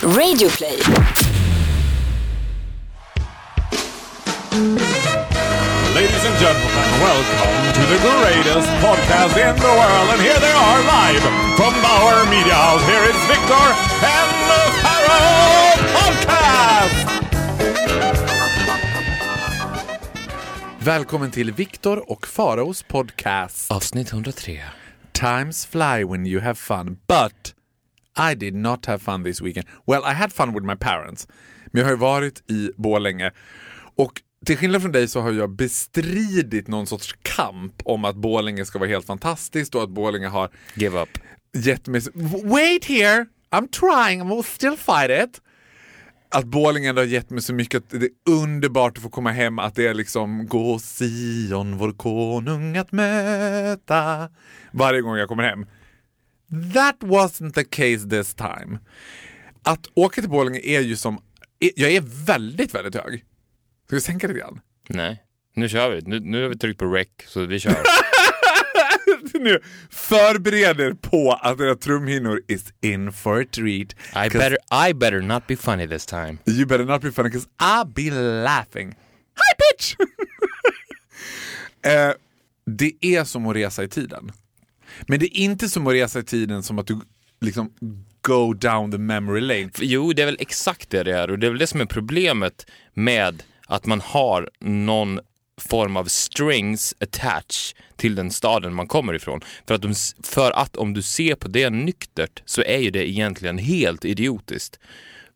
Radioplay. Ladies and gentlemen, welcome to the greatest podcast in the world. And here they are live from Bauer Media House. Here is Victor and the Pharaoh Podcast! Välkommen till Viktor och Faraos podcast. Avsnitt 103. Times fly when you have fun, but I did not have fun this weekend. Well, I had fun with my parents. Men jag har ju varit i Borlänge och till skillnad från dig så har jag bestridit någon sorts kamp om att Borlänge ska vara helt fantastiskt och att Borlänge har Give up. gett mig... Wait here! I'm trying, I will still fight it. Att Borlänge ändå har gett mig så mycket att det är underbart att få komma hem, att det är liksom gå Sion, vår konung att möta varje gång jag kommer hem. That wasn't the case this time. Att åka till Borlänge är ju som, jag är väldigt, väldigt hög. Ska vi sänka lite grann? Nej, nu kör vi. Nu, nu har vi tryckt på rec, så vi kör. nu förbered er på att era trumhinnor is in for a treat. I better, I better not be funny this time. You better not be funny because I'll be laughing. Hi bitch! eh, det är som att resa i tiden. Men det är inte som att resa i tiden som att du liksom go down the memory lane. Jo, det är väl exakt det det är och det är väl det som är problemet med att man har någon form av strings attached till den staden man kommer ifrån. För att, de, för att om du ser på det nyktert så är ju det egentligen helt idiotiskt.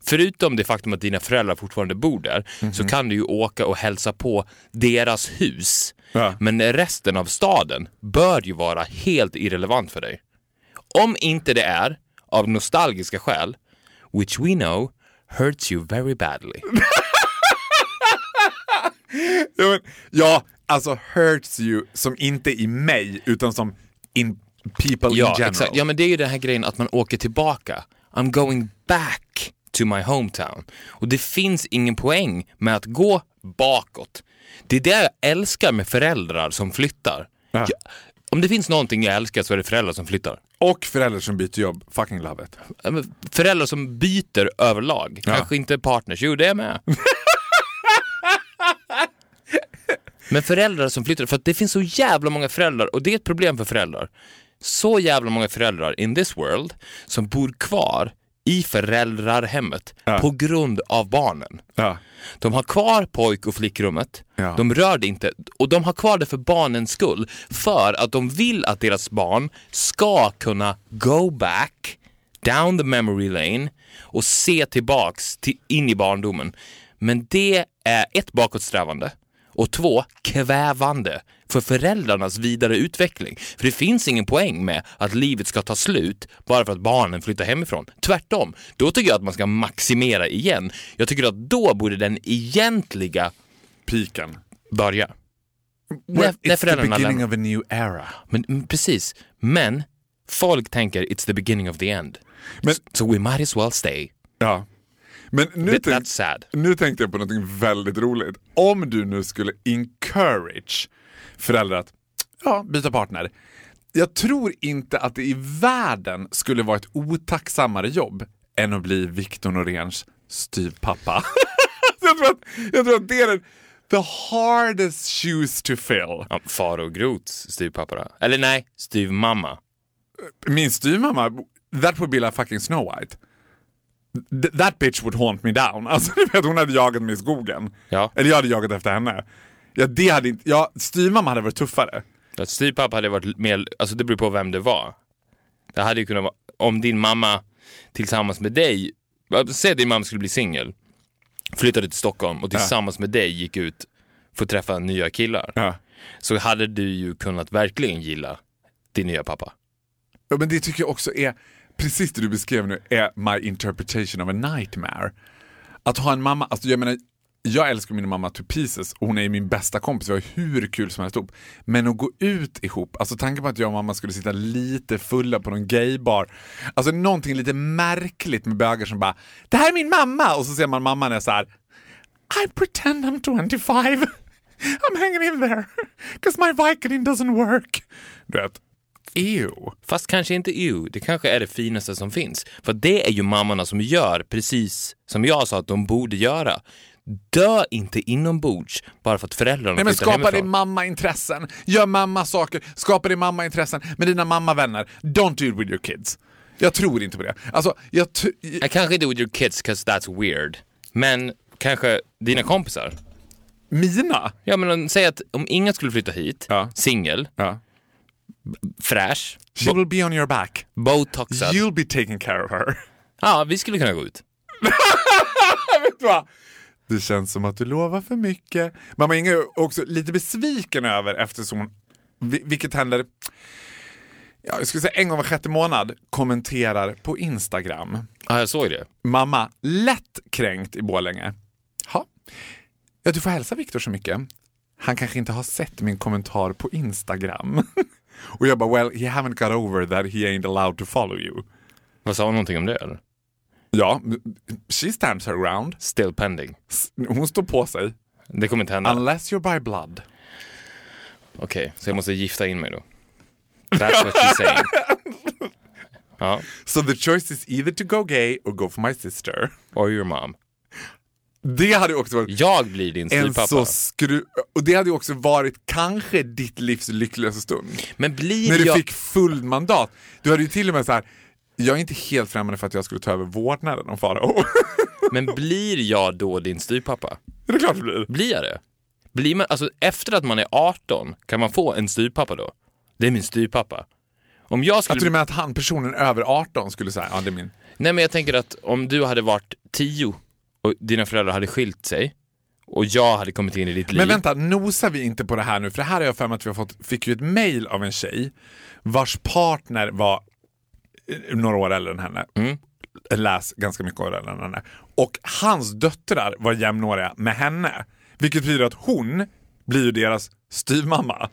Förutom det faktum att dina föräldrar fortfarande bor där så kan du ju åka och hälsa på deras hus. Ja. Men resten av staden bör ju vara helt irrelevant för dig. Om inte det är av nostalgiska skäl, which we know hurts you very badly. Ja, alltså hurts you som inte i mig utan som in people in Ja, general. exakt. Ja, men det är ju den här grejen att man åker tillbaka. I'm going back to my hometown. Och det finns ingen poäng med att gå bakåt. Det är det jag älskar med föräldrar som flyttar. Ja. Jag, om det finns någonting jag älskar så är det föräldrar som flyttar. Och föräldrar som byter jobb, fucking love it. Föräldrar som byter överlag. Ja. Kanske inte partners. Jo, det är med. Men föräldrar som flyttar, för att det finns så jävla många föräldrar och det är ett problem för föräldrar. Så jävla många föräldrar in this world som bor kvar i föräldrarhemmet Ja. på grund av barnen. Ja. De har kvar pojk och flickrummet, Ja. de rör det inte och de har kvar det för barnens skull. För att de vill att deras barn ska kunna go back down the memory lane och se tillbaks till, in i barndomen. Men det är ett bakåtsträvande och två kvävande för föräldrarnas vidare utveckling. För det finns ingen poäng med att livet ska ta slut bara för att barnen flyttar hemifrån. Tvärtom, då tycker jag att man ska maximera igen. Jag tycker att då borde den egentliga Piken. börja. Well, när it's the beginning of a new era. Men, mm, precis. Men folk tänker it's the beginning of the end. Men- so we might as well stay. Ja. Men nu, That- tänk, nu tänkte jag på något väldigt roligt. Om du nu skulle encourage föräldrar att ja, byta partner. Jag tror inte att det i världen skulle vara ett otacksammare jobb än att bli Victor Noréns styvpappa. jag, tror att, jag tror att det är den, the hardest shoes to fill. Ja, Faro Groths styvpappa då? Eller nej, styvmamma. Min styvmamma, that would be like fucking Snow White. Th- that bitch would haunt me down. Alltså du vet, hon hade jagat mig i skogen. Ja. Eller jag hade jagat efter henne. Ja, det hade inte, ja, styvmamma hade varit tuffare. Att styvpappa hade varit mer, alltså det beror på vem det var. Det hade ju kunnat vara, om din mamma tillsammans med dig, säg att din mamma skulle bli singel, flyttade till Stockholm och tillsammans med dig gick ut för att träffa nya killar. Ja. Så hade du ju kunnat verkligen gilla din nya pappa. Ja, men det tycker jag också är, precis det du beskrev nu, är my interpretation of a nightmare. Att ha en mamma, alltså jag menar, jag älskar min mamma to pieces och hon är ju min bästa kompis, vi har hur kul som helst ihop. Men att gå ut ihop, alltså tanken på att jag och mamma skulle sitta lite fulla på någon gaybar. Alltså någonting lite märkligt med bögar som bara “det här är min mamma” och så ser man mamman är så här I pretend I'm 25. I'm hanging in there. Cause my Vicodin doesn't work. Du vet. Ew. Fast kanske inte ew, det kanske är det finaste som finns. För det är ju mammorna som gör precis som jag sa att de borde göra. Dö inte inombords bara för att föräldrarna Nej men flyttar skapa dig hemifrån. mamma-intressen. Gör mamma-saker. Skapa dig mamma-intressen med dina mammavänner. Don't do it with your kids. Jag tror inte på det. Alltså, jag Jag kanske inte with your kids cause that's weird. Men kanske dina kompisar. mina? Ja men säg att om ingen skulle flytta hit, Ja. singel, Ja. fräsch, She will be on your back. botoxad. You'll be taking care of her. Ja, vi skulle kunna gå ut. Vet du vad? Det känns som att du lovar för mycket. Mamma Inga är också lite besviken över eftersom hon, vi- vilket händer ja, jag skulle säga en gång var sjätte månad, kommenterar på Instagram. Ja, jag såg det. Mamma, lätt kränkt i Borlänge. Ha. Ja, du får hälsa Viktor så mycket. Han kanske inte har sett min kommentar på Instagram. Och jag bara, well, he haven't got over that he ain't allowed to follow you. Vad sa hon någonting om det eller? Ja, she stands her ground. Still pending. Hon står på sig. Det kommer inte hända. Unless you're by blood. Okej, så jag måste gifta in mig då. That's what she's saying. Ja, So the choice is either to go gay or go for my sister. or your mom. Det hade också varit Jag blir din styvpappa. Och det hade också varit kanske ditt livs lyckligaste stund. Men blir När du jag... fick full mandat. Du hade ju till och med så här. Jag är inte helt främmande för att jag skulle ta över vårdnaden om Farao. Men blir jag då din styvpappa? det är klart det blir. Blir jag det? Blir man, alltså efter att man är 18, kan man få en styvpappa då? Det är min styvpappa. Om jag Jag skulle... tror du menar att han, personen över 18 skulle säga, ja det är min. Nej men jag tänker att om du hade varit 10 och dina föräldrar hade skilt sig och jag hade kommit in i ditt liv. Men vänta, nosar vi inte på det här nu? För det här har jag för mig att vi har fått, fick ju ett mail av en tjej vars partner var några år äldre än henne. Mm. Läs ganska mycket år äldre än henne. Och hans döttrar var jämnåriga med henne. Vilket betyder att hon blir ju deras styvmamma.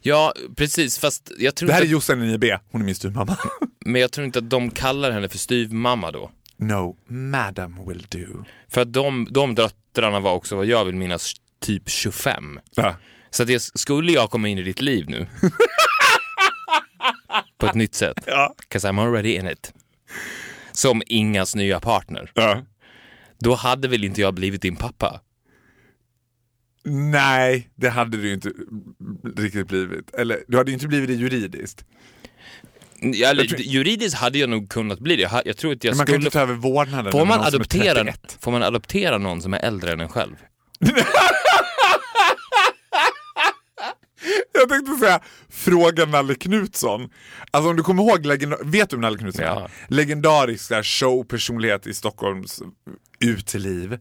Ja, precis. Fast jag tror Det här är Jossan i B, hon är min styvmamma. men jag tror inte att de kallar henne för styvmamma då. No, madam will do. För att de, de döttrarna var också, vad jag vill minnas, typ 25. Ja. Så att jag, skulle jag komma in i ditt liv nu på ett nytt sätt, Ja. 'cause I'm already in it, som Ingas nya partner, Ja. då hade väl inte jag blivit din pappa? Nej, det hade du inte riktigt blivit. Eller du hade ju inte blivit det juridiskt. Ja, Eller, tror- juridiskt hade jag nog kunnat bli det. Jag, jag tror att jag Men man kan skulle... inte ta över vårdnaden Får man, adoptera, 31. får man adoptera någon som är äldre än en själv? Jag tänkte säga, fråga Nalle Knutsson. Alltså om du kommer ihåg, legenda- vet du vem Nalle Knutsson är? Ja. Legendarisk showpersonlighet i Stockholms uteliv.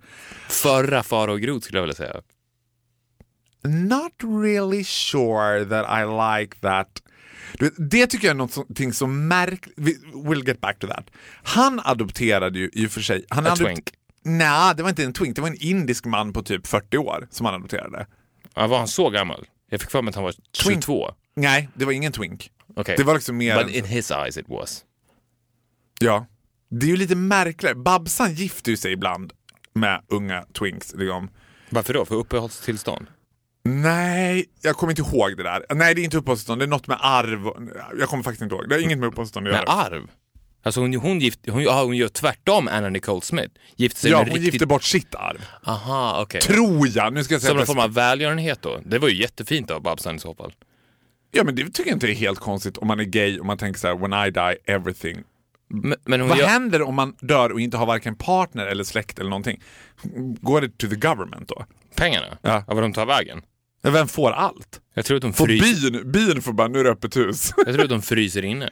Förra Farao Groth skulle jag vilja säga. Not really sure that I like that. Vet, Det tycker jag är någonting så märkligt. We'll get back to that. Han adopterade ju i och för sig... Han A twink. Nej, det var inte en twink. Det var en indisk man på typ 40 år som han adopterade. Ja, var han så gammal? Jag fick för mig att han var 22. Nej, det var ingen twink. Okej. Det var liksom mer... But in his eyes it was. Ja. Det är ju lite märkligt. Babsan gifter ju sig ibland med unga twinks. Liksom. Varför då? För uppehållstillstånd? Nej, jag kommer inte ihåg det där. Nej, det är inte uppehållstillstånd. Det är något med arv. Jag kommer faktiskt inte ihåg. Det har inget med uppehållstillstånd att Med göra. arv? Alltså hon, hon, gift, hon, ja, hon gör tvärtom Anna Nicole Smith. Gifte sig Ja, med hon riktigt... gifte bort sitt arv. Aha, okej. Tror jag. Nu ska jag säga Som jag- form av välgörenhet då? Det var ju jättefint av Babsan i så fall. Ja, men det tycker jag inte är helt konstigt om man är gay och man tänker så här: when I die everything. Men, men Vad gör... händer om man dör och inte har varken partner eller släkt eller någonting? Går det to the government då? Pengarna? Ja. Ja. Var de tar vägen? Vem får allt? Jag tror att de Får fryser... byn, byn får bara, nu är det öppet hus. Jag tror att de fryser inne.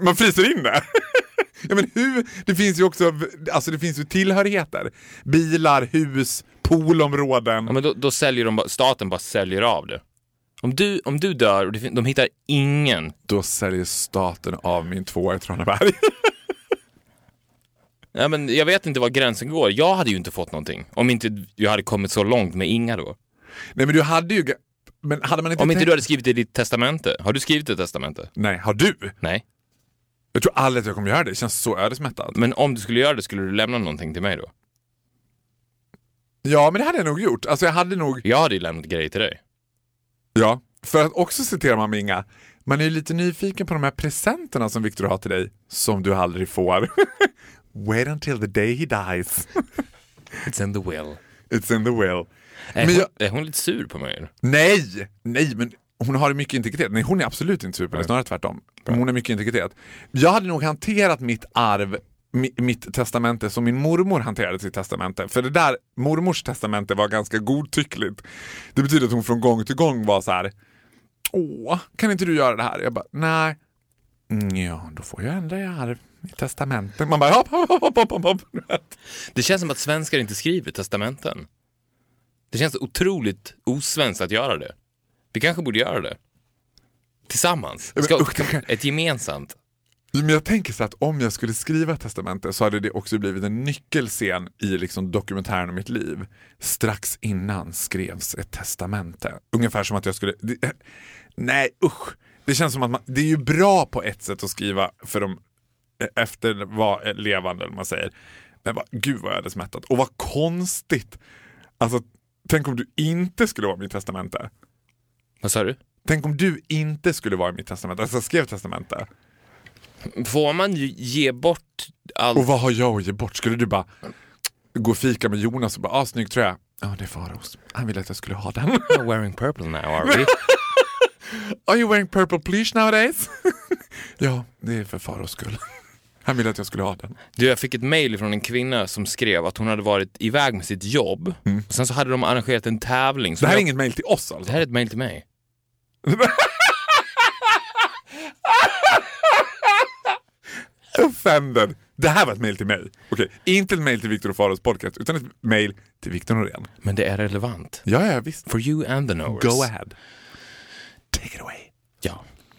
Man fryser in det. ja, men hur, det finns ju också alltså det finns ju tillhörigheter. Bilar, hus, poolområden. Ja, men då, då säljer de staten bara säljer av det. Om du, om du dör och de hittar ingen, Då säljer staten av min tvåa i Traneberg. ja, men jag vet inte var gränsen går. Jag hade ju inte fått någonting. Om inte jag hade kommit så långt med Inga då. Nej men du hade ju... Men hade man inte Om inte du hade skrivit det i ditt testamente. Har du skrivit ett testamente? Nej, har du? Nej. Jag tror aldrig att jag kommer göra det. Det känns så ödesmättat. Men om du skulle göra det, skulle du lämna någonting till mig då? Ja, men det hade jag nog gjort. Alltså jag hade nog... Jag hade ju lämnat grejer till dig. Ja. För att också citera mamma Inga. Man är ju lite nyfiken på de här presenterna som Victor har till dig, som du aldrig får. Wait until the day he dies. It's in the will. It's in the will. Är, Men hon, jag, är hon lite sur på mig? nej, nej, men hon har mycket integritet. Nej, hon är absolut inte super, snarare tvärtom. Hon har mycket integritet. Jag hade nog hanterat mitt arv, mi, mitt testamente som min mormor hanterade sitt testamente. För det där, mormors testamente var ganska godtyckligt. Det betyder att hon från gång till gång var så här. Åh, kan inte du göra det här? Jag bara, nej. "Mm, Ja, då får jag ändra i arv i testamentet. Man bara, hopp, hopp, hopp, hopp, hopp. Det känns som att svenskar inte skriver testamenten. Det känns otroligt osvenskt att göra det. Vi kanske borde göra det. Tillsammans. Ska, ett gemensamt. Men jag tänker så att om jag skulle skriva ett testamente så hade det också blivit en nyckelscen i liksom dokumentären om mitt liv. Strax innan skrevs ett testamente. Ungefär som att jag skulle... Eh, nej usch. Det känns som att man, det är ju bra på ett sätt att skriva för de eh, efterlevande, eller vad man säger. Men vad, gud vad jag hade smättat. Och vad konstigt. Alltså, tänk om du inte skulle vara mitt testamente. Vad sa du? Tänk om du inte skulle vara i mitt testamente. Alltså jag skrev testamente. Får man ju ge bort allt? Och vad har jag att ge bort? Skulle du bara gå och fika med Jonas och bara, ah, snygg tröja. Ja, det är Faros. Han ville att jag skulle ha den. We're wearing purple now, are we? Are you wearing purple please nowadays? ja, det är för Faros skull. Han ville att jag skulle ha den. Du, jag fick ett mail från en kvinna som skrev att hon hade varit iväg med sitt jobb. Och sen så hade de arrangerat en tävling. Det här är jag, inget mail till oss alltså? det här är ett mail till mig. Offended. Det här var ett mail till mig. Okej, inte ett mail till Viktor och Faros podcast, utan ett mail till Viktor Norén. Men det är relevant. Ja, ja, visst. For you and the knowers. Go ahead. Take it away.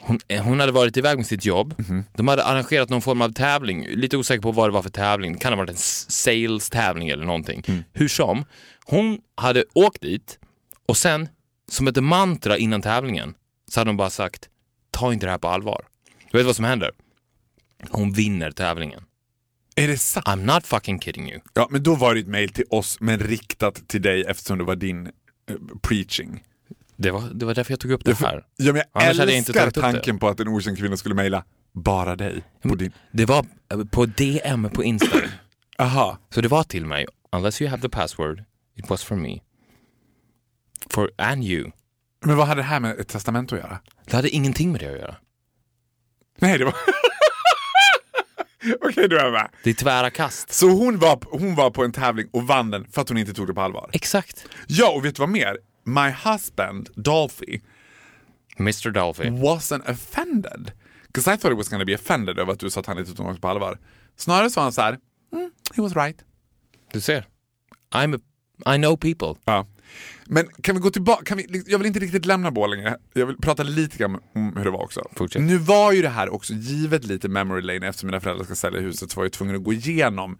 Hon, eh, hon hade varit iväg med sitt jobb. De hade arrangerat någon form av tävling. Lite osäker på vad det var för tävling. Det kan ha varit en sales-tävling eller någonting. Hur som, hon hade åkt dit och sen, som ett mantra innan tävlingen, så hade hon bara sagt ta inte det här på allvar. Du vet vad som händer? Hon vinner tävlingen. Är det sant? I'm not fucking kidding you. Ja, men då var det ett mail till oss, men riktat till dig eftersom det var din eh, preaching. Det var, det var därför jag tog upp det här. Ja, men jag Annars jag älskar det. tanken på att en okänd kvinna skulle mejla bara dig. På din... Det var eh, på DM på Insta. Aha. Så det var till mig. Unless you have the password, it was for me. For and you. Men vad hade det här med ett testament att göra? Det hade ingenting med det att göra. Nej, det var... Okej, du är med. Det är tvära kast. Så hon var, hon var på en tävling och vann den för att hon inte tog det på allvar? Exakt. Ja, och vet du vad mer? My husband, Dolphy, Mr Dolphy. wasn't offended. Because I thought he was gonna be offended över att du sa att han inte tog det på allvar. Snarare så var han så här, mm, he was right. Du ser. I'm a, I know people. Ja. Men kan vi gå tillbaka, vi, jag vill inte riktigt lämna Borlänge, jag vill prata lite grann om hur det var också. Fortsätt. Nu var ju det här också givet lite memory lane eftersom mina föräldrar ska sälja huset så var jag tvungen att gå igenom.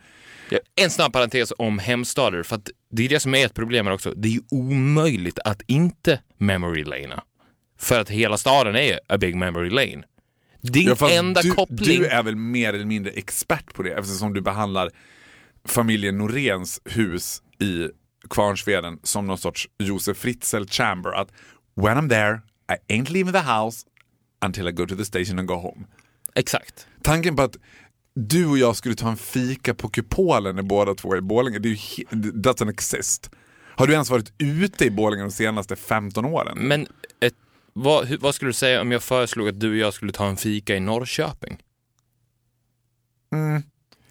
En snabb parentes om hemstader, för att det är det som är ett problem här också. Det är omöjligt att inte memory lanea. För att hela staden är a big memory lane. Din Ja, enda du, koppling... du är väl mer eller mindre expert på det eftersom du behandlar familjen Noréns hus i Kvarnsveden som någon sorts Josef Fritzl chamber. Att when I'm there, I ain't leaving the house until I go to the station and go home. Exakt. Tanken på att du och jag skulle ta en fika på Kupolen när båda två är i Borlänge, det är ju doesn't exist. Har du ens varit ute i Borlänge de senaste 15 åren? Men ett, vad, vad skulle du säga om jag föreslog att du och jag skulle ta en fika i Norrköping?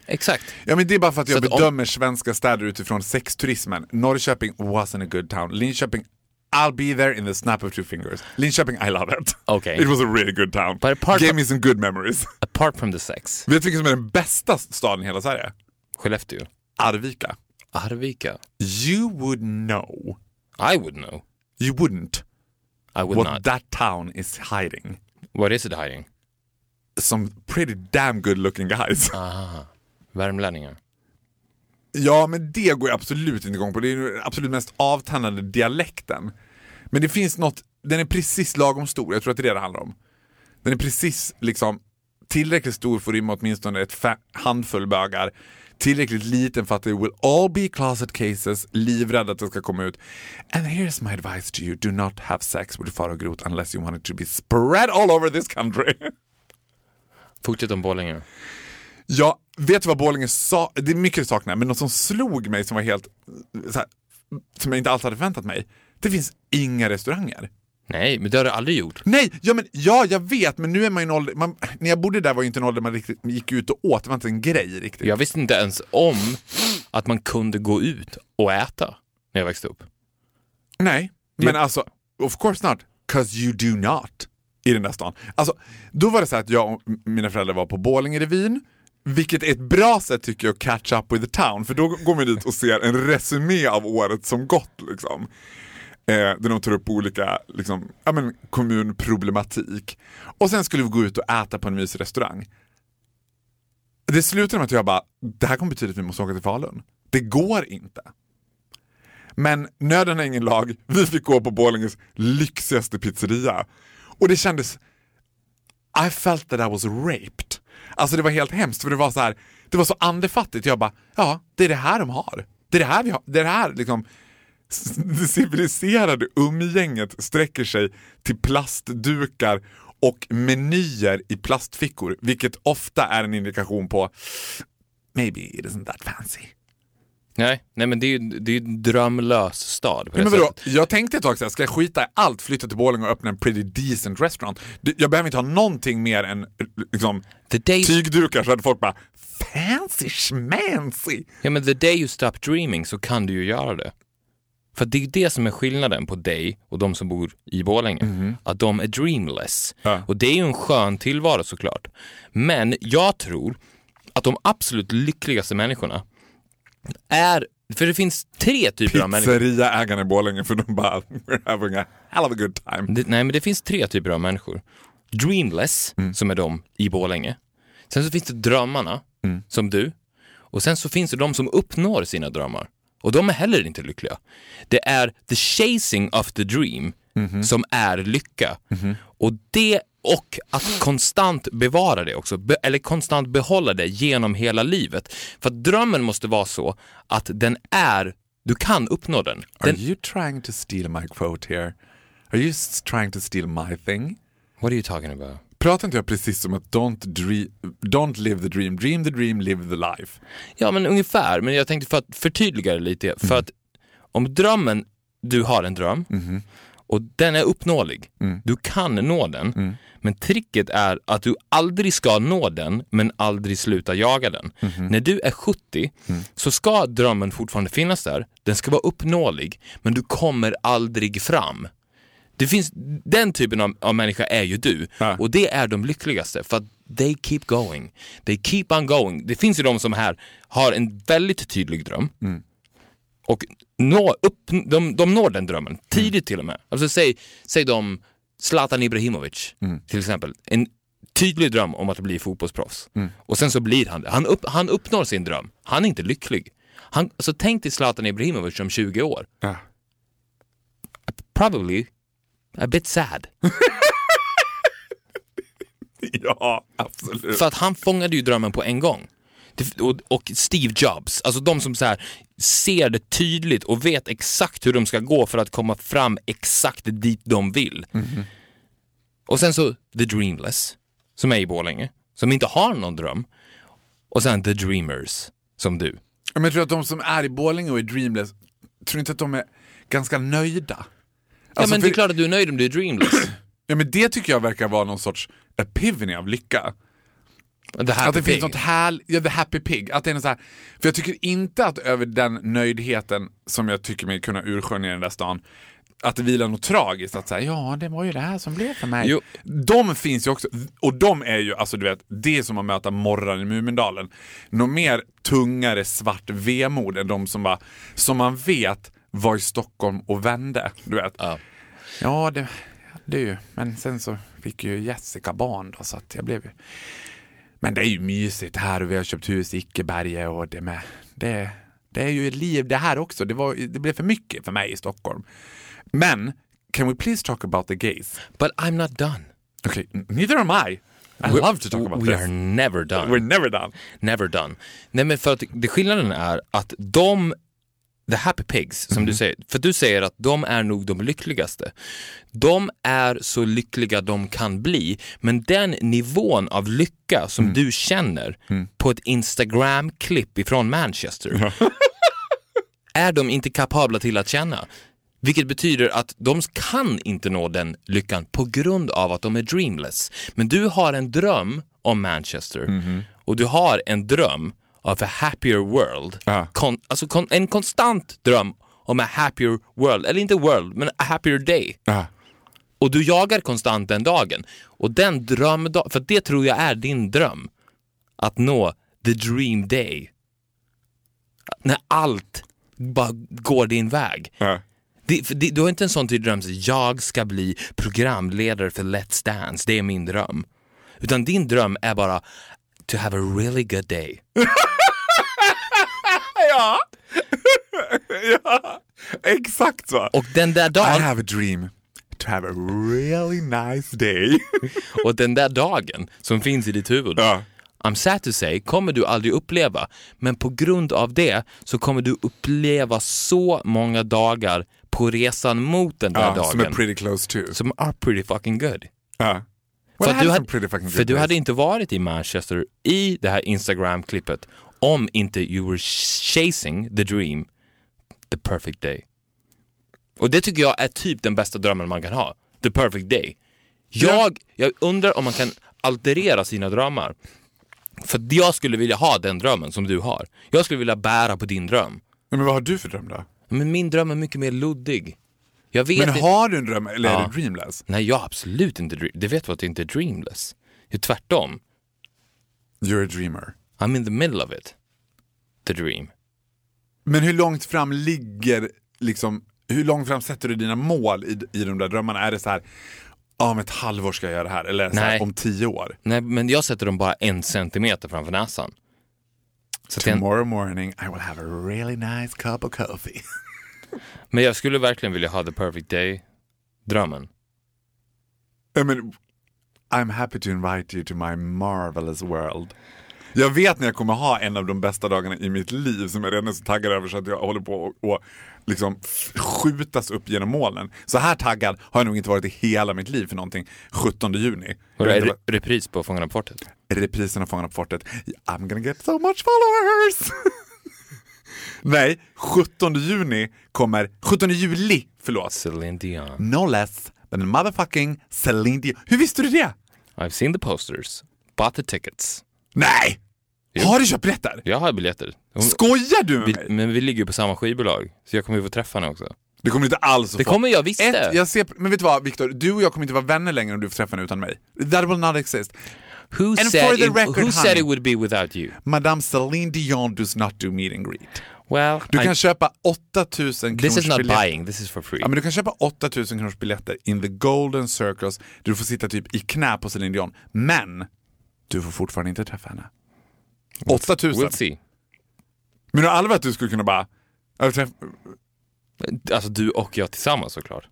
Exakt. Ja men det är bara för att jag att om- bedömer svenska städer utifrån sexturismen. Norrköping wasn't a good town. Linköping, I'll be there in the snap of two fingers. Linköping, I love it. Okay. It was a really good town. But apart Gave from- me some good memories. Apart from the sex. Vet du vilken som är den bästa staden i hela Sverige? Skellefteå. Arvika. Arvika. You would know. I would know. You wouldn't. I would what not. What that town is hiding. What is it hiding? Some pretty damn good looking guys. Aha. Värmlänningar. Ja, men det går jag absolut inte igång på. Det är den absolut mest avtannade dialekten. Men det finns något, den är precis lagom stor, jag tror att det är det det handlar om. Den är precis liksom tillräckligt stor för att rymma åtminstone ett handfull bögar. tillräckligt liten för att det will all be closet cases, livrädd att det ska komma ut. And here's my advice to you, do not have sex with Farao Groth unless you want it to be spread all over this country. Fortsätt om Borlänge. Ja, vet du vad Borlänge sa? Det är mycket jag saknar, men något som slog mig som var helt så här, som jag inte alls hade förväntat mig. Det finns inga restauranger. Nej, men det har du aldrig gjort. Nej, ja, men, ja jag vet, men nu är man i en ålder, man, när jag bodde där var ju inte en ålder man riktigt gick ut och åt, det var inte en grej riktigt. Jag visste inte ens om att man kunde gå ut och äta när jag växte upp. Nej, men alltså, of course not, cause you do not i den där stan. Alltså, då var det så här att jag och mina föräldrar var på Borlängerevyn, vilket är ett bra sätt tycker jag att catch up with the town, för då går man dit och ser en resumé av året som gått. Liksom. Eh, där de tar upp olika liksom, ja, men, kommunproblematik. Och sen skulle vi gå ut och äta på en mysig restaurang. Det slutade med att jag bara, det här kommer betyda att vi måste åka till Falun. Det går inte. Men nöden är ingen lag, vi fick gå på Borlänges lyxigaste pizzeria. Och det kändes, I felt that I was raped. Alltså det var helt hemskt för det var så här, det var så andefattigt. Jag bara, ja det är det här de har. Det är det här vi har, det är det här liksom det civiliserade umgänget sträcker sig till plastdukar och menyer i plastfickor, vilket ofta är en indikation på maybe it isn't that fancy. Nej, nej men det är ju det är ju en drömlös stad. På det men vadå? Jag tänkte ett tag såhär, ska jag skita i allt, flytta till Borlänge och öppna en pretty decent restaurant? Jag behöver inte ha någonting mer än liksom, tygdukar så hade folk bara fancy schmancy. ja, men the day you stop dreaming så kan du ju göra det. För det är det som är skillnaden på dig och de som bor i Borlänge. Att de är dreamless. Ja. Och det är ju en skön tillvaro såklart. Men jag tror att de absolut lyckligaste människorna är, för det finns tre typer av människor. Pizzeriaägarna i Borlänge för de bara we're having a hell of a good time. Det, nej, men det finns tre typer av människor. Dreamless, som är de i Borlänge. Sen så finns det drömmarna, som du. Och sen så finns det de som uppnår sina drömmar. Och de är heller inte lyckliga. Det är the chasing of the dream som är lycka. Och det och att konstant bevara det också, be, eller konstant behålla det genom hela livet. För att drömmen måste vara så att den är, du kan uppnå den. Are den you trying to steal my quote here? Are you trying to steal my thing? what are you talking about? Pratar inte jag precis som att don't, dream, don't live the dream, dream the dream, live the life? Ja, men ungefär. Men jag tänkte för att förtydliga det lite. För att om drömmen, du har en dröm och den är uppnåelig. Du kan nå den. Men tricket är att du aldrig ska nå den, men aldrig sluta jaga den. När du är 70 så ska drömmen fortfarande finnas där. Den ska vara uppnåelig, men du kommer aldrig fram. Det finns, den typen av, av människa är ju du. Ja. Och det är de lyckligaste för they keep going. They keep on going. Det finns ju de som här har en väldigt tydlig dröm. Och nå, upp, de, de når den drömmen tidigt till och med. Alltså säg, säg de Zlatan Ibrahimovic till exempel. En tydlig dröm om att bli fotbollsproffs. Och sen så blir han det. Han, upp, han uppnår sin dröm. Han är inte lycklig. Han, alltså tänk dig Zlatan Ibrahimovic om 20 år. Ja. Probably a bit sad. Ja, absolut. För att han fångade ju drömmen på en gång. Och, Steve Jobs, alltså de som så här ser det tydligt och vet exakt hur de ska gå för att komma fram exakt dit de vill. Och sen så The Dreamless, som är i Borlänge, som inte har någon dröm. Och sen The Dreamers, som du. Men jag tror att de som är i Borlänge och är dreamless, tror inte att de är ganska nöjda? Ja Alltså, men för- det är klart att du är nöjd om du är dreamless. Ja, men det tycker jag verkar vara någon sorts epiphany av lycka. Här Att det finns något härligt, ja, the happy pig. Att det är något så här, för jag tycker inte att över den nöjdheten som jag tycker mig kunna urskönja i den där stan, att det vilar något tragiskt. Att säga, ja det var ju det här som blev för mig. Jo. De finns ju också, och de är ju, alltså du vet, det är som att möta morran i Mumindalen. Något mer tungare svart vemod än de som, bara, som man vet var i Stockholm och vände. Du vet. Ja. Ja, det, det är ju. Men sen så fick ju Jessica barn då, så att jag blev ju... Men det är ju mysigt här och vi har köpt hus i Ickeberga och det med. Det, det är ju ett liv det här också. Det, var, det blev för mycket för mig i Stockholm. Men, can we please talk about the gays? But I'm not done. Okay, neither am I. I love to talk about We this. are never done. We're never done. Never done. Nej men för att det, skillnaden är att de, the happy pigs, som du säger, för du säger att de är nog de lyckligaste. De är så lyckliga de kan bli, men den nivån av lycka som du känner på ett Instagram-klipp ifrån Manchester är de inte kapabla till att känna. Vilket betyder att de kan inte nå den lyckan på grund av att de är dreamless. Men du har en dröm om Manchester. Och du har en dröm of a happier world. Ja. Kon, alltså kon, en konstant dröm om a happier world, eller inte world, men a happier day. Ja. Och du jagar konstant den dagen. Och den drömdagen, för det tror jag är din dröm. Att nå the dream day. När allt bara går din väg. Ja. Det, det, du har inte en sån tydlig dröm, så jag ska bli programledare för Let's Dance, det är min dröm. Utan din dröm är bara to have a really good day. ja. ja, exakt så. Och den där I dagen, have a dream to have a really nice day. och den där dagen som finns i ditt huvud, ja. I'm sad to say, kommer du aldrig uppleva. Men på grund av det så kommer du uppleva så många dagar på resan mot den där Ja, dagen som är pretty close to. som are pretty fucking good. Ja. För, Well, I had du, hade, för du hade inte varit i Manchester i det här Instagram-klippet om inte you were chasing the dream, the perfect day. Och det tycker jag är typ den bästa drömmen man kan ha. The perfect day. Jag, jag undrar om man kan alterera sina drömmar. För jag skulle vilja ha den drömmen som du har. Jag skulle vilja bära på din dröm. Men vad har du för dröm då? Men min dröm är mycket mer luddig. Jag vet Men har du en dröm eller Ja. är du dreamless? Nej, jag har absolut inte dream. Det vet du att det inte är dreamless. Är tvärtom. You're a dreamer. I'm in the middle of it. The dream. Men hur långt fram ligger, liksom, hur långt fram sätter du dina mål i, i de där drömmarna? Är det så här, om ett halvår ska jag göra det här, eller så här, om tio år? Nej, men jag sätter dem bara en centimeter framför näsan. Så att jag, Tomorrow morning I will have a really nice cup of coffee. men jag skulle verkligen vilja ha the perfect day-drömmen. I mean, I'm happy to invite you to my marvelous world. Jag vet när jag kommer ha en av de bästa dagarna i mitt liv som jag redan är så taggad över så att jag håller på att och liksom skjutas upp genom molnen. Så här taggad har jag nog inte varit i hela mitt liv för någonting 17 juni. Och det är re- repris på Fångarna på fortet. Reprisen av Fångarna på fortet. I'm gonna get so much followers! Nej, 17 juni kommer, 17 juli, förlåt. Celine Dion. No less than motherfucking Celine Dion. Hur visste du det? I've seen the posters. Bought the tickets. Nej! Har du köpt biljetter? Jag har biljetter. Hon, Skojar du med vi, mig? men vi ligger ju på samma skivbolag, så jag kommer ju få träffa henne också. Det kommer inte alls att Det få. kommer jag visst Ett, jag ser, men vet du vad Viktor, du och jag kommer inte vara vänner längre om du får träffa henne utan mig. That will not exist. Who, And said, for the it, record, who said honey. it would be without you? Madame Celine Dion does not do meet and greet. Well, Du I- kan köpa 8000 this is kronors not biljetter. buying, this is for free. Ja, men du kan köpa 8000 kronors biljetter in the golden circles där du får sitta typ i knä på Celine Dion. Men du får fortfarande inte träffa henne. 8000. We'll see. Men du aldrig att du skulle kunna bara... Alltså du och jag tillsammans såklart.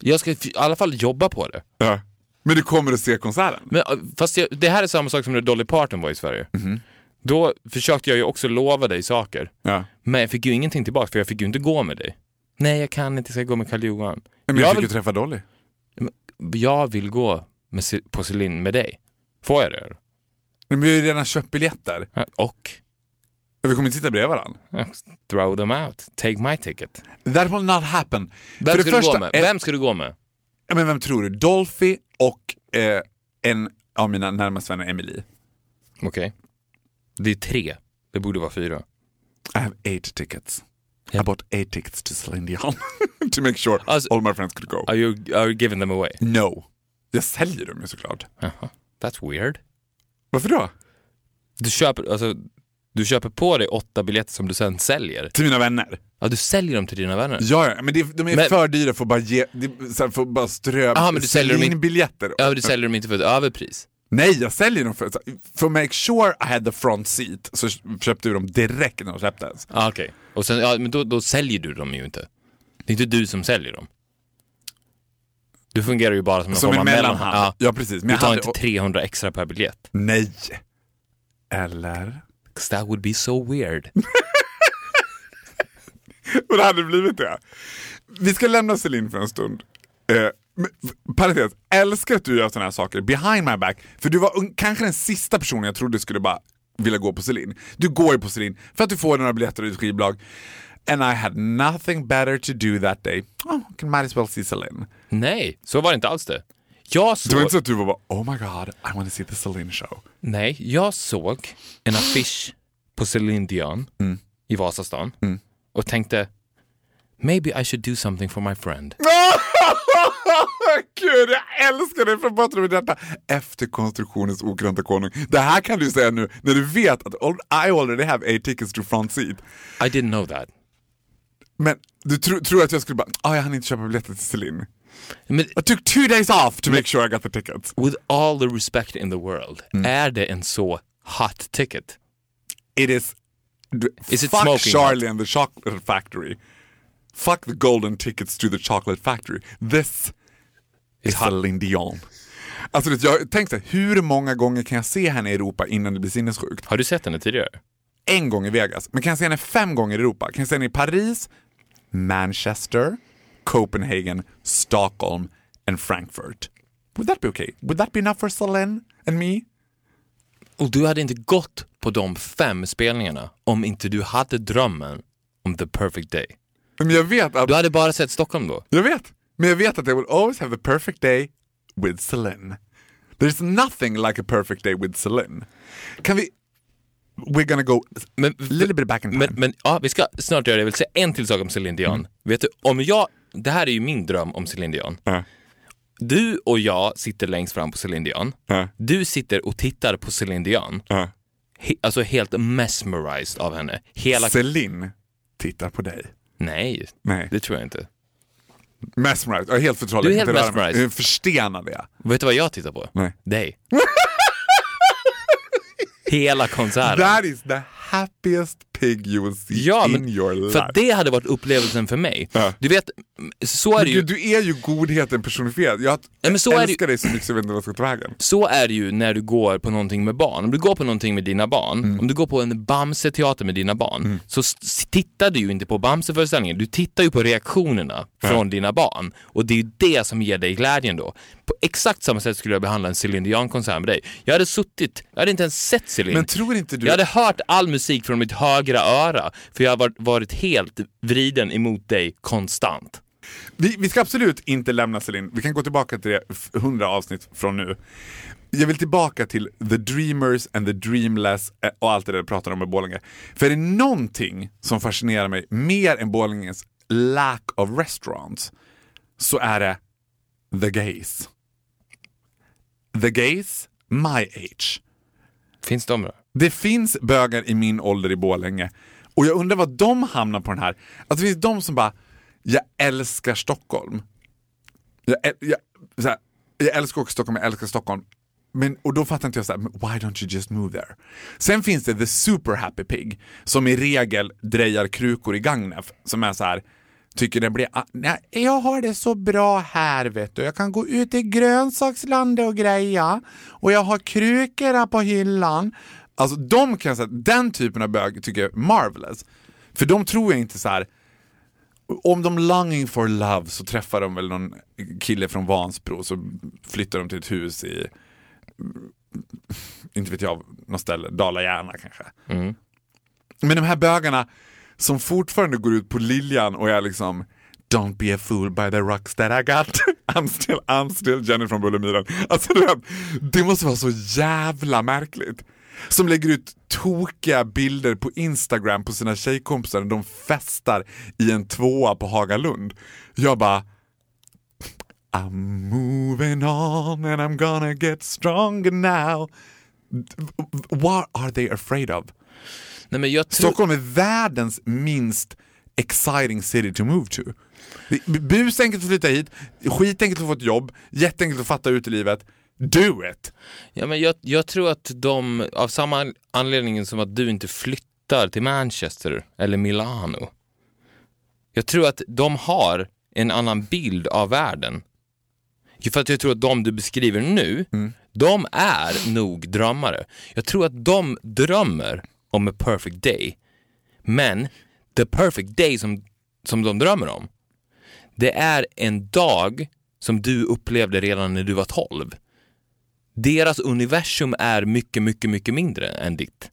Jag ska i alla fall jobba på det. Ja. Men du kommer att se konserten? Men, äh, fast jag, det här är samma sak som när Dolly Parton var i Sverige. Då försökte jag ju också lova dig saker. Ja. Men jag fick ju ingenting tillbaka för jag fick ju inte gå med dig. Nej, jag kan inte, jag ska gå med Karl Johan. Men jag jag, fick vill, ju träffa Dolly. jag vill gå med, på Celine med dig. Får jag det? Men vi har ju redan köpt biljetter. Och? Vi kommer inte sitta bredvid varandra. Throw them out. Take my ticket. That will not happen. Vem För ska det du första, gå med? Vem ska du gå med? Ja, men vem tror du? Dolphy och eh, en av mina närmaste vänner, Emily. Okej. Det är tre. Det borde vara fyra. I have eight tickets. Ja. I bought eight tickets to Celine Dion. to make sure Alltså- all my friends could go. Are you, are you giving them away? No. Jag säljer dem ju såklart. Jaha. That's weird. Varför då? Du köper, alltså, du köper på dig åtta biljetter som du sen säljer. Till mina vänner. Ja, du säljer dem till dina vänner. Ja, ja men det, de är Men- för dyra för att bara ge, det, så här, för att bara strö Aha, men du säljer dem in- biljetter. Ja, du säljer dem inte för ett överpris. Nej, jag säljer dem för, för att make sure I had the front seat så köpte vi dem direkt när de släpptes. Ah, Okej. Och sen, ja, men då, då säljer du dem ju inte. Det är inte du som säljer dem. Du fungerar ju bara som en Som form en mellanhand. Ja. Ja, precis. Men Du tar hade- inte 300 extra per biljett. Nej. Eller? 'Cause that would be so weird. Och det hade blivit det. Vi ska lämna Celine för en stund. Eh, parentes, älskar att du gör sådana här saker behind my back. För du var kanske den sista personen jag trodde skulle bara vilja gå på Celine. Du går ju på Celine för att du får några biljetter och ett skivbolag. And I had nothing better to do that day. Oh, can might as well see Celine. Nej, så var det inte alls det. Jag Det var såg, inte så att du var bara oh my god, I want to see the Celine show. nej, jag såg en affisch på Celine Dion Mm. i Vasastan och tänkte maybe I should do something for my friend. Gud, jag älskar det från botten av mitt hjärta. Efterkonstruktionens okrönta konung. Det här kan du säga nu när du vet att I already have eight tickets to front seat. I didn't know that. Men du tro, tror att jag skulle bara, ah, jag hann inte köpa biljetter till Celine. Men I took two days off to make sure I got the tickets. with all the respect in the world, Mm. är det en så hot ticket? It is, Is it fuck Charlie and the chocolate factory. Fuck the golden tickets to the chocolate factory. This is hot. Celine Dion. Alltså jag tänkte, hur många gånger kan jag se henne i Europa innan det blir sinnessjukt? Har du sett henne tidigare? en gång i Vegas, men kan jag se henne fem gånger i Europa? Kan jag se henne i Paris, Manchester, Copenhagen, Stockholm and Frankfurt? Would that be okay? Would that be enough for Celine and me? Och du hade inte gått på de fem spelningarna om inte du hade drömmen om the perfect day. Men jag vet att, Du hade bara sett Stockholm då. jag vet, men jag vet att I will always have the perfect day with Celine. There's nothing like a perfect day with Celine. Kan vi, we're gonna go Men, a little bit back in time. men, men ja, vi ska snart göra det. Jag vill säga en till sak om Céline Dion. Mm. Vet du, om jag, det här är ju min dröm om Céline Dion. Ja. Du och jag sitter längst fram på Céline Dion. Ja. Du sitter och tittar på Céline Dion. Ja. He, alltså helt mesmerized av henne. Hela... Celine tittar på dig. Nej, Nej. det tror jag inte. Mesmerized, jag är helt förtrollad. Du är helt mesmerized. Är Förstenad är jag. Vet du vad jag tittar på? Nej. Dig. Hela konserten. That is the happiest pig you will see Ja, in your life. för det hade varit upplevelsen för mig. Ja. Du vet, så är det ju. Gud, du är ju godheten personifierad. Jag Ja, men så älskar dig så mycket så jag vet inte vad jag ska ta vägen. Så är det ju när du går på någonting med barn. Om du går på någonting med dina barn, Mm. om du går på en Bamse-teater med dina barn, så s- tittar du ju inte på Bamse-föreställningen. Du tittar ju på reaktionerna från dina barn. Och det är ju det som ger dig glädjen då. På exakt samma sätt skulle jag behandla en Céline Dion-konsert med dig. Jag hade suttit, jag hade inte ens sett Céline. Men tror inte du... Jag hade hört all musik från mitt högra öra, för jag har varit, helt vriden emot dig konstant. vi, vi ska absolut inte lämna Celine. Vi kan gå tillbaka till det 100 avsnitt från nu. Jag vill tillbaka till the dreamers and the dreamless eh, och allt det där du pratar om med Borlänge. För är det någonting som fascinerar mig mer än Borlänges lack of restaurants så är det the gays. The gays, my age. Finns de då? Det finns bögar i min ålder i Borlänge och jag undrar vad de hamnar på den här. Alltså det finns de som bara, jag älskar Stockholm. Jag, jag, så här, jag älskar också Stockholm, jag älskar Stockholm. Men, och då fattar inte jag så här, why don't you just move there? Sen finns det the super happy pig som i regel drejar krukor i Gagnef som är så här tycker det blir, nej, jag har det så bra här vet du. Jag kan gå ut i grönsakslandet och greja och jag har krukorna på hyllan. Alltså de kan säga, den typen av bög tycker jag är marvelous. För de tror jag inte så här om de longing for love så träffar de väl någon kille från Vansbro så flyttar de till ett hus i, inte vet jag, något ställe, Dala-Järna kanske. Men de här bögarna som fortfarande går ut på Liljan och är liksom Don't be a fool by the rocks that I got. I'm still, I'm still Jenny från Bullemyran. Alltså du vet, det måste vara så jävla märkligt. Som lägger ut tokiga bilder på Instagram på sina tjejkompisar när de festar i en tvåa på Hagalund. Jag bara I'm moving on and I'm gonna get stronger now. What are they afraid of? Nej. Stockholm är världens minst exciting city to move to. Busenkelt att flytta hit, skitenkelt att få ett jobb, jätteenkelt att fatta ut i livet. Do it! Ja, men jag, jag tror att de, av samma anledning som att du inte flyttar till Manchester eller Milano. Jag tror att de har en annan bild av världen. För att jag tror att de du beskriver nu, Mm. de är nog drömmare. Jag tror att de drömmer om a perfect day. Men the perfect day som, som de drömmer om, det är en dag som du upplevde redan när du var 12. Deras universum är mycket, mycket, mycket mindre än ditt.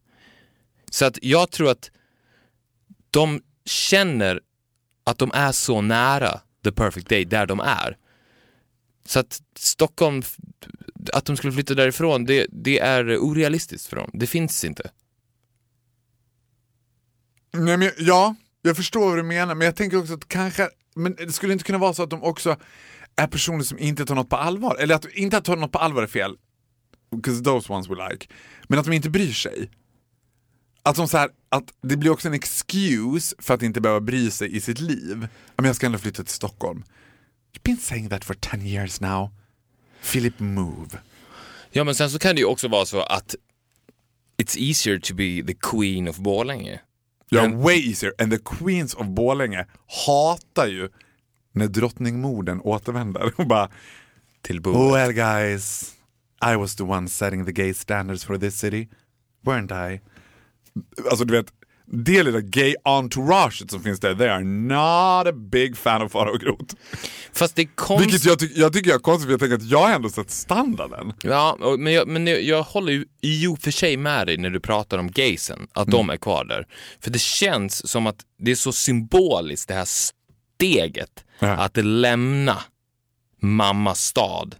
Så att jag tror att de känner att de är så nära the perfect day där de är. Så att Stockholm, att de skulle flytta därifrån, det, det är orealistiskt för dem. Det finns inte. Nej, men, ja, jag förstår vad du menar, men jag tänker också att kanske, men det skulle inte kunna vara så att de också är personer som inte tar något på allvar. Eller att inte att ta något på allvar är fel, because those ones we like. Men att de inte bryr sig. Att, de så här, att det blir också en excuse för att inte behöva bry sig i sitt liv. Men jag ska ändå flytta till Stockholm. You've been saying that for 10 years now. Philip move. Ja, men sen så kan det ju också vara så att it's easier to be the queen of Borlänge. Ja, Men- way easier. And the Queens of Borlänge hatar ju när drottningmorden återvänder och bara Till bordet. Well guys, I was the one setting the gay standards for this city, weren't I? Alltså du vet, det lilla gay entouraget som finns där, they are not a big fan of Farao Groth. Fast det är konstigt. Vilket jag, ty- jag tycker jag är konstigt, för jag tänker att jag har ändå sett standarden. Ja, men, jag, men jag, jag håller ju i och för sig med dig när du pratar om gaysen, att de är kvar där. För det känns som att det är så symboliskt det här steget Ja. att lämna mammas stad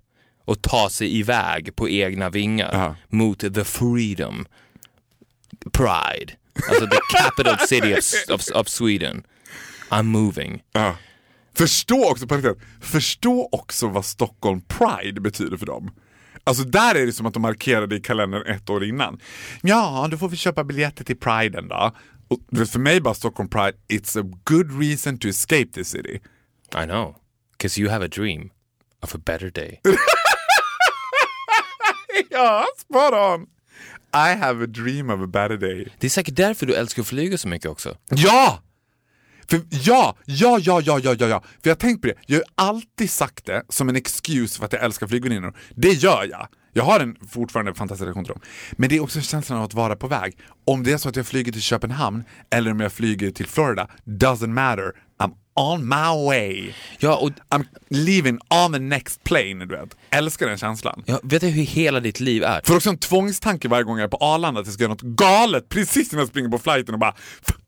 och ta sig iväg på egna vingar Ja. mot the freedom, pride, alltså the capital city of, of, of Sweden. I'm moving. Ja. Förstå också, förstå också vad Stockholm Pride betyder för dem. Alltså där är det som att de markerade i kalendern ett år innan. Ja, då får vi köpa biljetter till Priden då. Och för mig bara Stockholm Pride, it's a good reason to escape the city. I know, because you have a dream of a better day. ja, spot on! I have a dream of a better day. Det är säkert därför du älskar att flyga så mycket också. Ja! För, ja, ja, ja, ja, ja, ja, ja. För jag har tänkt på det, jag har alltid sagt det som en excuse för att jag älskar flygväninnor. Det gör jag. Jag har en fortfarande fantastisk relation till dem. Men det är också känslan av att vara på väg. Om det är så att jag flyger till Köpenhamn eller om jag flyger till Florida, doesn't matter. On my way. Ja, och I'm leaving on the next plane, du vet. Älskar den känslan. ja, vet du hur hela ditt liv är? För också en tvångstanke varje gång jag är på Arlanda att jag ska göra något galet precis innan jag springer på flighten och bara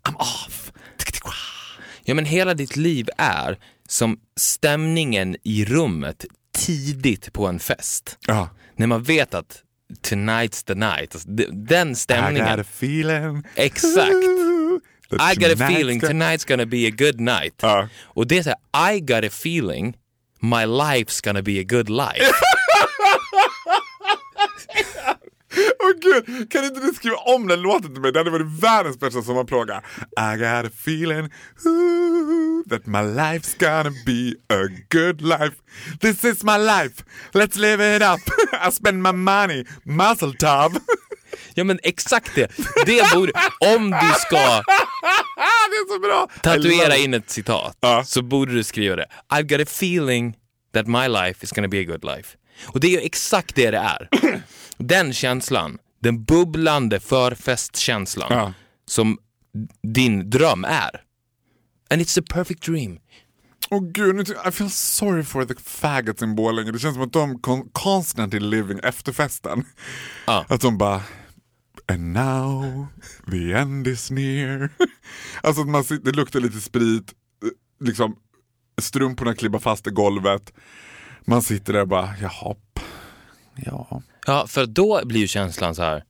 I'm off. Ja, men hela ditt liv är som stämningen i rummet tidigt på en fest. Ja. När man vet att tonight's the night, alltså, de- den I got stämningen. a feeling. Exakt. I got a feeling tonight's gonna be a good night. Ja. Och det är så här, I got a feeling my life's gonna be a good life. Åh gud, kan inte du skriva om den låten till mig? Det hade varit världens bästa sommarplåga. I got a feeling ooh, that my life's gonna be a good life. This is my life, let's live it up. I spend my money, muscle top. Ja men exakt det. Det borde, om du ska tatuera it. in ett citat Ja. så borde du skriva det. I've got a feeling that my life is gonna be a good life. Och det är ju exakt det det är. Den känslan, den bubblande förfestkänslan Ja. som din dröm är. And it's a perfect dream. Åh gud, nu ty- I feel sorry for the faggots in Borlänge. Det känns som att de con- constantly living efterfesten. Ja. Att de bara And now the end is near. alltså man sitter, det luktar lite sprit, eh, liksom strumporna klibbar fast i golvet. Man sitter där och bara, jaha, ja. Ja, för då blir ju känslan så här.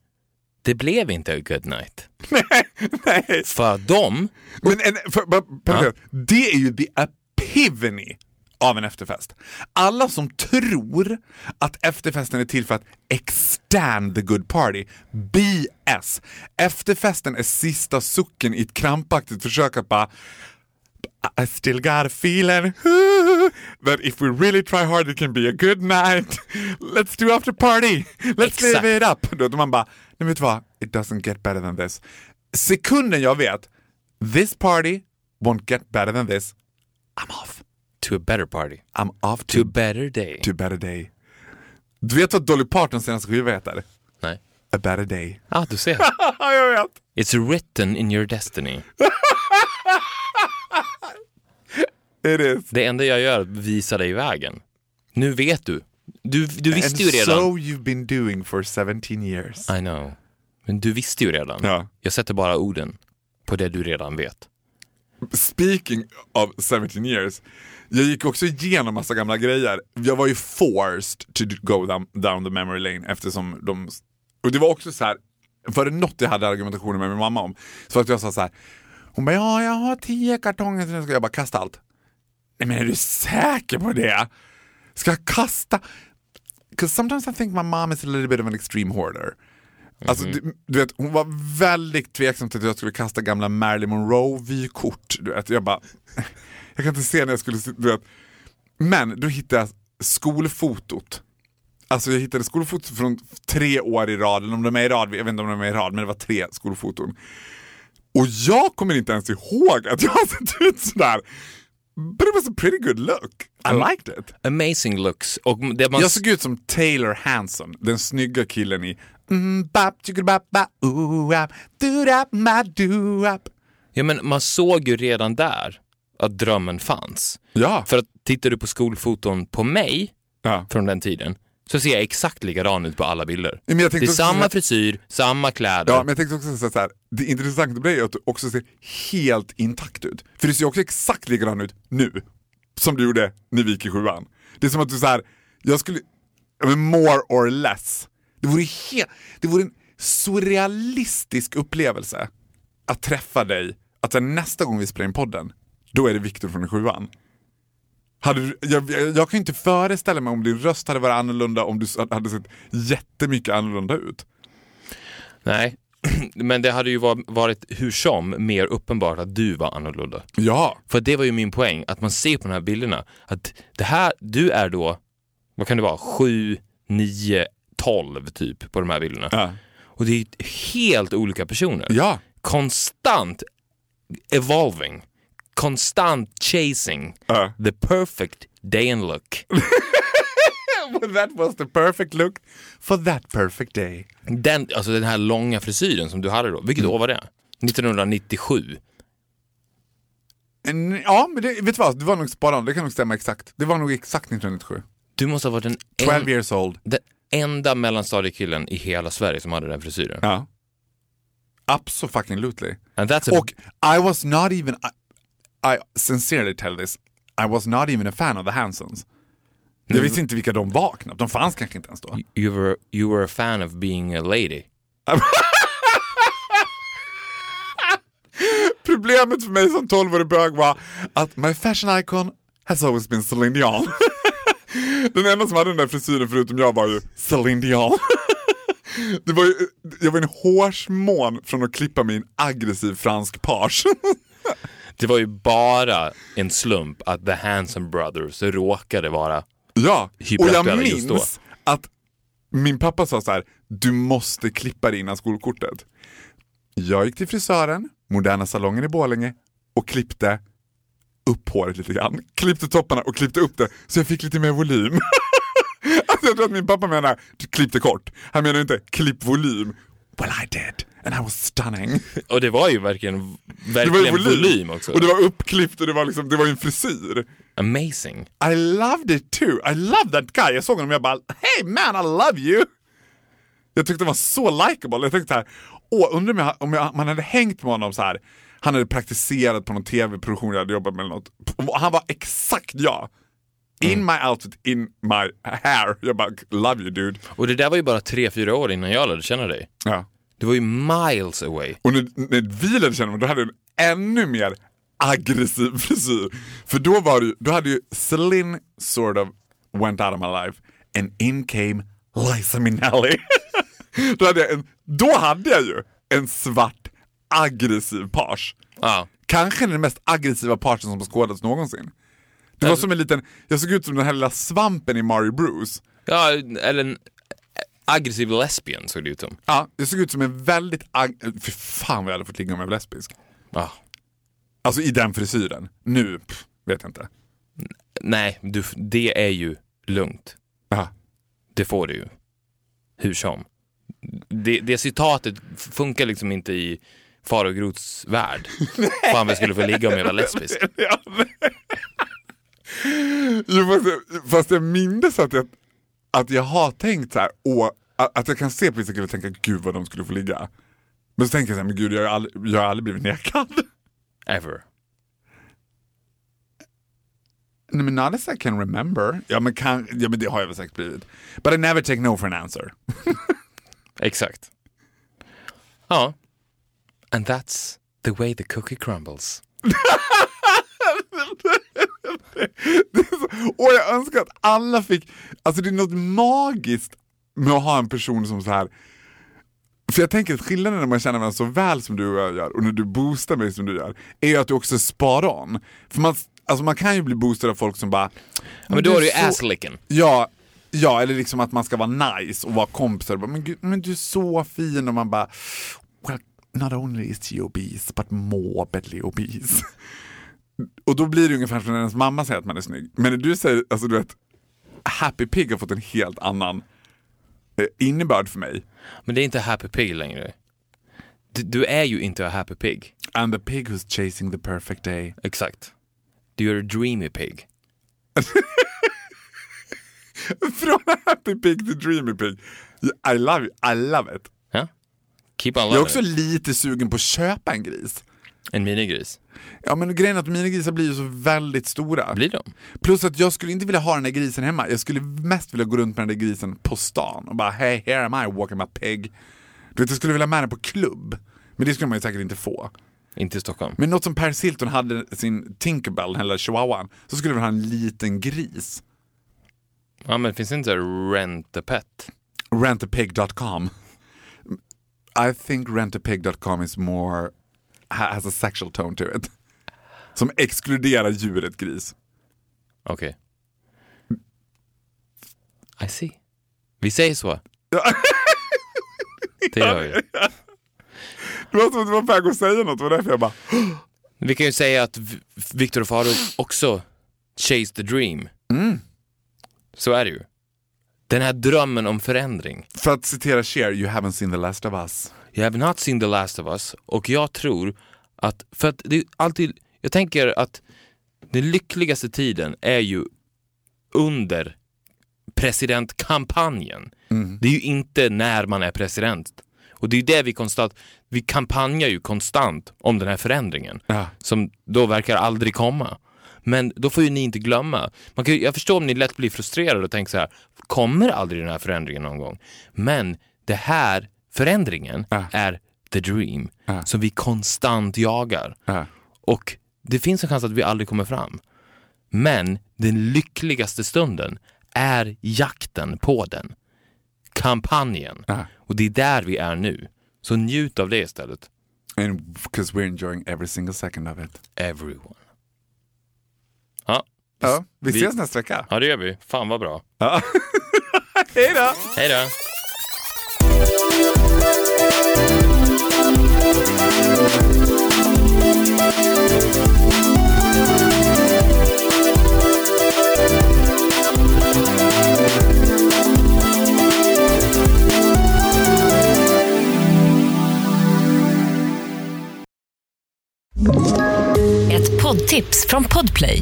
Det blev inte a good night. Nej. För dem, Men en, för, bara, bara, det är ju the epiphany av en efterfest. Alla som tror att efterfesten är till för att extend the good party, BS. Efterfesten är sista sucken i ett krampaktigt försök att bara I still got a feeling that if we really try hard it can be a good night. Let's do after party. Let's Exakt. live it up. Då man bara, nej vet du vad? It doesn't get better than this. Sekunden jag vet, this party won't get better than this, I'm off. To a better party. I'm off To a to, better day. to a better day. Du vet vad Dolly Partons senaste skiva heter? Nej. A better day. Ah, du ser. jag vet. It's written in your destiny. It is. Det enda jag gör är att visa dig vägen. Nu vet du. Du, du visste And ju redan. so you've been doing for 17 years. I know. Men du visste ju redan. Ja. Jag sätter bara orden på det du redan vet. Speaking of 17 years, jag gick också igenom massa gamla grejer. Jag var ju forced to go down, down the memory lane eftersom de... Och det var också så här, var det något jag hade argumentationer med min mamma om, så att jag sa så här. Hon bara, ja jag har tio kartonger, så nu ska jag bara kasta allt. Nej men är du säker på det? Ska jag kasta? Because sometimes I think my mom is a little bit of an extreme hoarder. Alltså, du, du vet, hon var väldigt tveksam till att jag skulle kasta gamla Marilyn Monroe-vykort. Jag bara, jag kan inte se när jag skulle, du vet. Men då hittade jag skolfotot. Alltså jag hittade skolfotot från tre år i rad, eller om de är i rad, jag vet inte om de är i rad, men det var tre skolfoton. Och jag kommer inte ens ihåg att jag har sett ut sådär. But it was a pretty good look. I liked it. Amazing looks. Och det man... Jag såg ut som Taylor Hanson, den snygga killen i mm, doop. Ja, men man såg ju redan där att drömmen fanns. Ja. För att tittar du på skolfoton på mig ja. från den tiden så ser jag exakt likadan ut på alla bilder. Men jag Det är samma så- frisyr, samma kläder. Ja, men jag tänkte också så här, det intressanta med dig är att du också ser helt intakt ut. För du ser också exakt likadan ut nu, som du gjorde när vi gick i sjuan. Det är som att du så här, jag skulle, ja, more or less. Det vore, helt, det vore en surrealistisk upplevelse att träffa dig, att här, nästa gång vi spelar in podden, då är det Viktor från sjuan. Hade du, jag, jag, jag kan inte föreställa mig om din röst hade varit annorlunda, om du hade sett jättemycket annorlunda ut. Nej, men det hade ju var- varit hur som mer uppenbart att du var annorlunda. Ja, För det var ju min poäng, att man ser på de här bilderna att det här, du är då, vad kan det vara, 7, 9, 12 typ på de här bilderna. ja. Och det är helt olika personer. ja. Konstant evolving, konstant chasing Ja. the perfect day and look. that was the perfect look for that perfect day. Den, alltså den här långa frisyren som du hade då, vilket år var det? 1997. En, ja, men det, vet du vad? Det var nog on. Det kan nog stämma exakt. Det var nog exakt 1997. Du måste ha varit den, 12 en, years old. den enda mellanstadiekillen i hela Sverige som hade den frisyren. Ja. Absolutely. And that's a, Och I was not even, I, I sincerely tell this, I was not even a fan of the Hansons. Jag visste inte vilka de var knappt. De fanns kanske inte ens då. you, were, you were a fan of being a lady. Problemet för mig som 12-årig bög var att my fashion icon has always been Celine Dion. den enda som hade den där frisyren förutom jag var ju Celine Dion. Det var ju, jag var en hårsmån från att klippa min aggressiv fransk page. Det var ju bara en slump att The Hanson Brothers råkade vara ja, och jag minns att min pappa sa så här: du måste klippa dig innan skolkortet. Jag gick till frisören, Moderna salongen i Borlänge och klippte upp håret lite grann. Klippte topparna och klippte upp det så jag fick lite mer volym. alltså jag tror att min pappa menar klippte kort. Han menar inte klipp volym. Well I did and I was stunning. Och det var ju verkligen, Det var ju verkligen volym, volym. också. och det var uppklippt och det var, liksom, det var en frisyr. Amazing. I loved it too. I love that guy. Jag såg honom och jag bara, hey man I love you. Jag tyckte han var så likable. Jag tänkte så här, åh, undrar om, jag, om jag, man hade hängt med honom så här. Han hade praktiserat på någon tv-produktion jag hade jobbat med eller något. Och Han var exakt jag. In my outfit, in my hair. Jag bara, love you dude. Och det där var ju bara tre, fyra år innan jag lärde känna dig. Ja. Det var ju miles away. Och när, när vi lärde känna honom, då hade han en ännu mer aggressiv frisyr. För då var ju, då hade ju Celine sort of went out of my life and in came Liza Minnelli. då, hade jag en, då hade jag ju en svart aggressiv page. Ja. Kanske den mest aggressiva parsen som har skådats någonsin. Det var som en liten, jag såg ut som den här lilla svampen i Mario Bruce. ja, eller en aggressiv lesbian såg det ut som. Ja, jag såg ut som en väldigt, ag- för fan vad jag hade fått ligga om jag var lesbisk. Ja. Alltså i den frisyren. Nu, pff, vet jag inte. Nej, du, det är ju lugnt. Ja. Det får du ju. Hur som. Det, det citatet funkar liksom inte i Groths värld. Fan vi skulle få ligga om jag var lesbisk. Ja, jo, fast, jag, fast jag minns att jag, att jag har tänkt så här, och att, att jag kan se på vissa killar och tänka gud vad de skulle få ligga. Men så tänker jag så här, men gud jag har aldrig, jag har aldrig blivit nekad. Ever. Nej men not as I can remember. Ja men, kan, ja men det har jag väl säkert blivit. But I never take no for an answer. Exakt. Ja. And that's the way the cookie crumbles. Och jag önskar att alla fick, alltså det är något magiskt med att ha en person som så här för jag tänker att skillnaden när man känner varandra så väl som du och jag gör och när du boostar mig som du gör, är ju att du också sparar on. För man, alltså man kan ju bli boostad av folk som bara... Ja, men då är det ju så- asslicken. Ja, ja, eller liksom att man ska vara nice och vara kompisar. Men, gud, men du är så fin och man bara... Not only is she obese but morbidly obese. Och då blir det ungefär som när ens mamma säger att man är snygg. Men när du säger, alltså du vet, Happy Pig har fått en helt annan eh, innebörd för mig. Men det är inte happy pig längre. Du, du är ju inte a happy pig. And the pig who's chasing the perfect day. Exakt. Du är a dreamy pig. Från Happy Pig till Dreamy Pig. I love, it. I love it. Keep on Jag är också it. lite sugen på att köpa en gris. En minigris. Ja men grejen är att mina grisar blir ju så väldigt stora. Blir de? Plus att jag skulle inte vilja ha den där grisen hemma. Jag skulle mest vilja gå runt med den där grisen på stan och bara hey here am I walking my pig. Du vet jag skulle vilja ha med den på klubb. Men det skulle man ju säkert inte få. Inte i Stockholm. Men något som Paris Hilton hade sin Tinkerbell, eller chihuahuan, så skulle vi ha en liten gris. Ja, men finns det inte rent a pet? Rentapig.com. I think rentapig.com is more, ha- has a sexual tone to it. Som exkluderar djuret gris. Okej. I see. Vi säger så. Det gör vi. Det var som att du var på väg att säga något, det var därför jag bara Vi kan ju säga att Victor och Faro också chase the dream. Så är det ju. Den här drömmen om förändring. För att citera Cher, you haven't seen the last of us. You have not seen the last of us och jag tror att, för att det är alltid, jag tänker att den lyckligaste tiden är ju under presidentkampanjen. Det är ju inte när man är president. Och det är det vi konstant, vi kampanjar ju konstant om den här förändringen Ja. som då verkar aldrig komma. Men då får ju ni inte glömma. Man kan, jag förstår om ni lätt blir frustrerade och tänker så här, kommer aldrig den här förändringen någon gång? Men det här förändringen Ja. är the dream Ja. som vi konstant jagar. Ja. Och det finns en chans att vi aldrig kommer fram. Men den lyckligaste stunden är jakten på den. Kampanjen. Och det är där vi är nu. Så njut av det istället. And because we're enjoying every single second of it. Everyone. Ja, vi Vi- ses nästa vecka. ja det gör vi. Fan vad bra. Ja. Hej då! Hej då! Ett poddtips från Podplay.